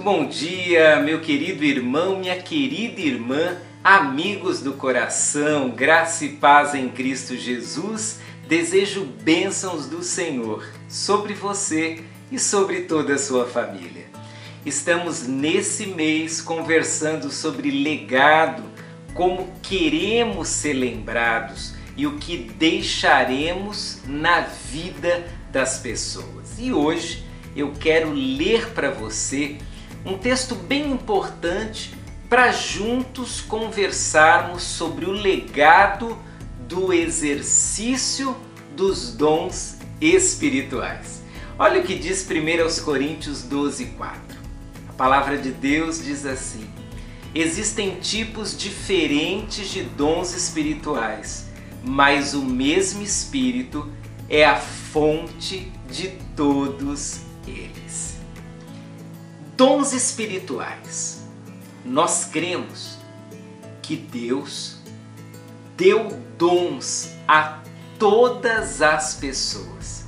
bom dia, meu querido irmão, minha querida irmã, amigos do coração, graça e paz em Cristo Jesus. Desejo bênçãos do Senhor sobre você e sobre toda a sua família. Estamos nesse mês conversando sobre legado, como queremos ser lembrados e o que deixaremos na vida das pessoas. E hoje eu quero ler para você um texto bem importante para juntos conversarmos sobre o legado do exercício dos dons espirituais. Olha o que diz 1 Coríntios 12, 4. A palavra de Deus diz assim: Existem tipos diferentes de dons espirituais, mas o mesmo Espírito é a fonte de todos eles dons espirituais. Nós cremos que Deus deu dons a todas as pessoas.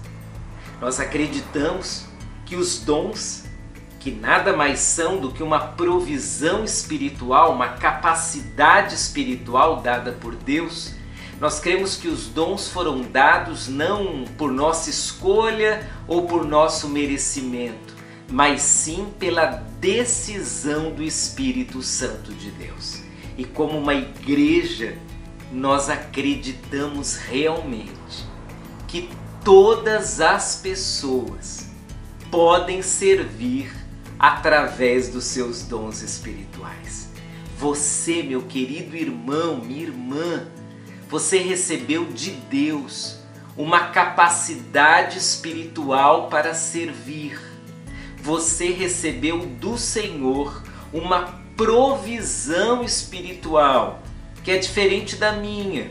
Nós acreditamos que os dons, que nada mais são do que uma provisão espiritual, uma capacidade espiritual dada por Deus, nós cremos que os dons foram dados não por nossa escolha ou por nosso merecimento, mas sim pela decisão do Espírito Santo de Deus. E como uma igreja, nós acreditamos realmente que todas as pessoas podem servir através dos seus dons espirituais. Você, meu querido irmão, minha irmã, você recebeu de Deus uma capacidade espiritual para servir você recebeu do Senhor uma provisão espiritual que é diferente da minha.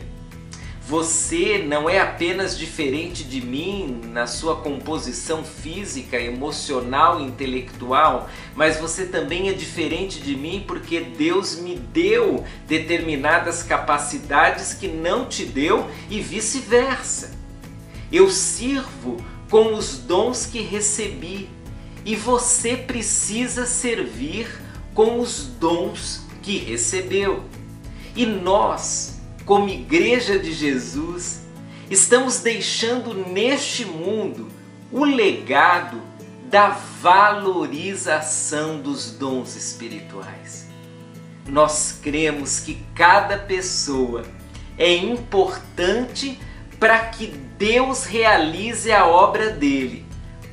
Você não é apenas diferente de mim na sua composição física, emocional, intelectual, mas você também é diferente de mim porque Deus me deu determinadas capacidades que não te deu e vice-versa. Eu sirvo com os dons que recebi e você precisa servir com os dons que recebeu. E nós, como Igreja de Jesus, estamos deixando neste mundo o legado da valorização dos dons espirituais. Nós cremos que cada pessoa é importante para que Deus realize a obra dele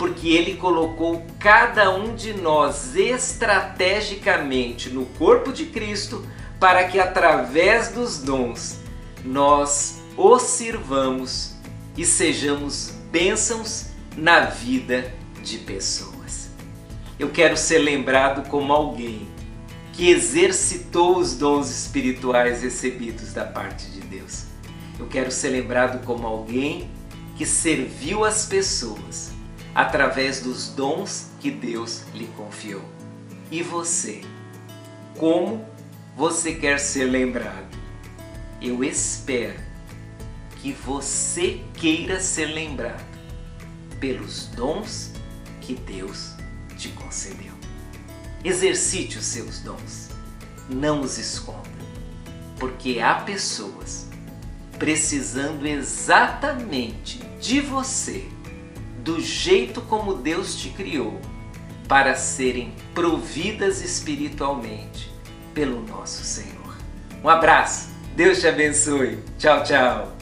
porque Ele colocou cada um de nós estrategicamente no corpo de Cristo para que através dos dons nós o sirvamos e sejamos bênçãos na vida de pessoas. Eu quero ser lembrado como alguém que exercitou os dons espirituais recebidos da parte de Deus. Eu quero ser lembrado como alguém que serviu as pessoas através dos dons que Deus lhe confiou. E você? Como você quer ser lembrado? Eu espero que você queira ser lembrado pelos dons que Deus te concedeu. Exercite os seus dons, não os esconda, porque há pessoas precisando exatamente de você do jeito como Deus te criou, para serem providas espiritualmente pelo nosso Senhor. Um abraço, Deus te abençoe. Tchau, tchau.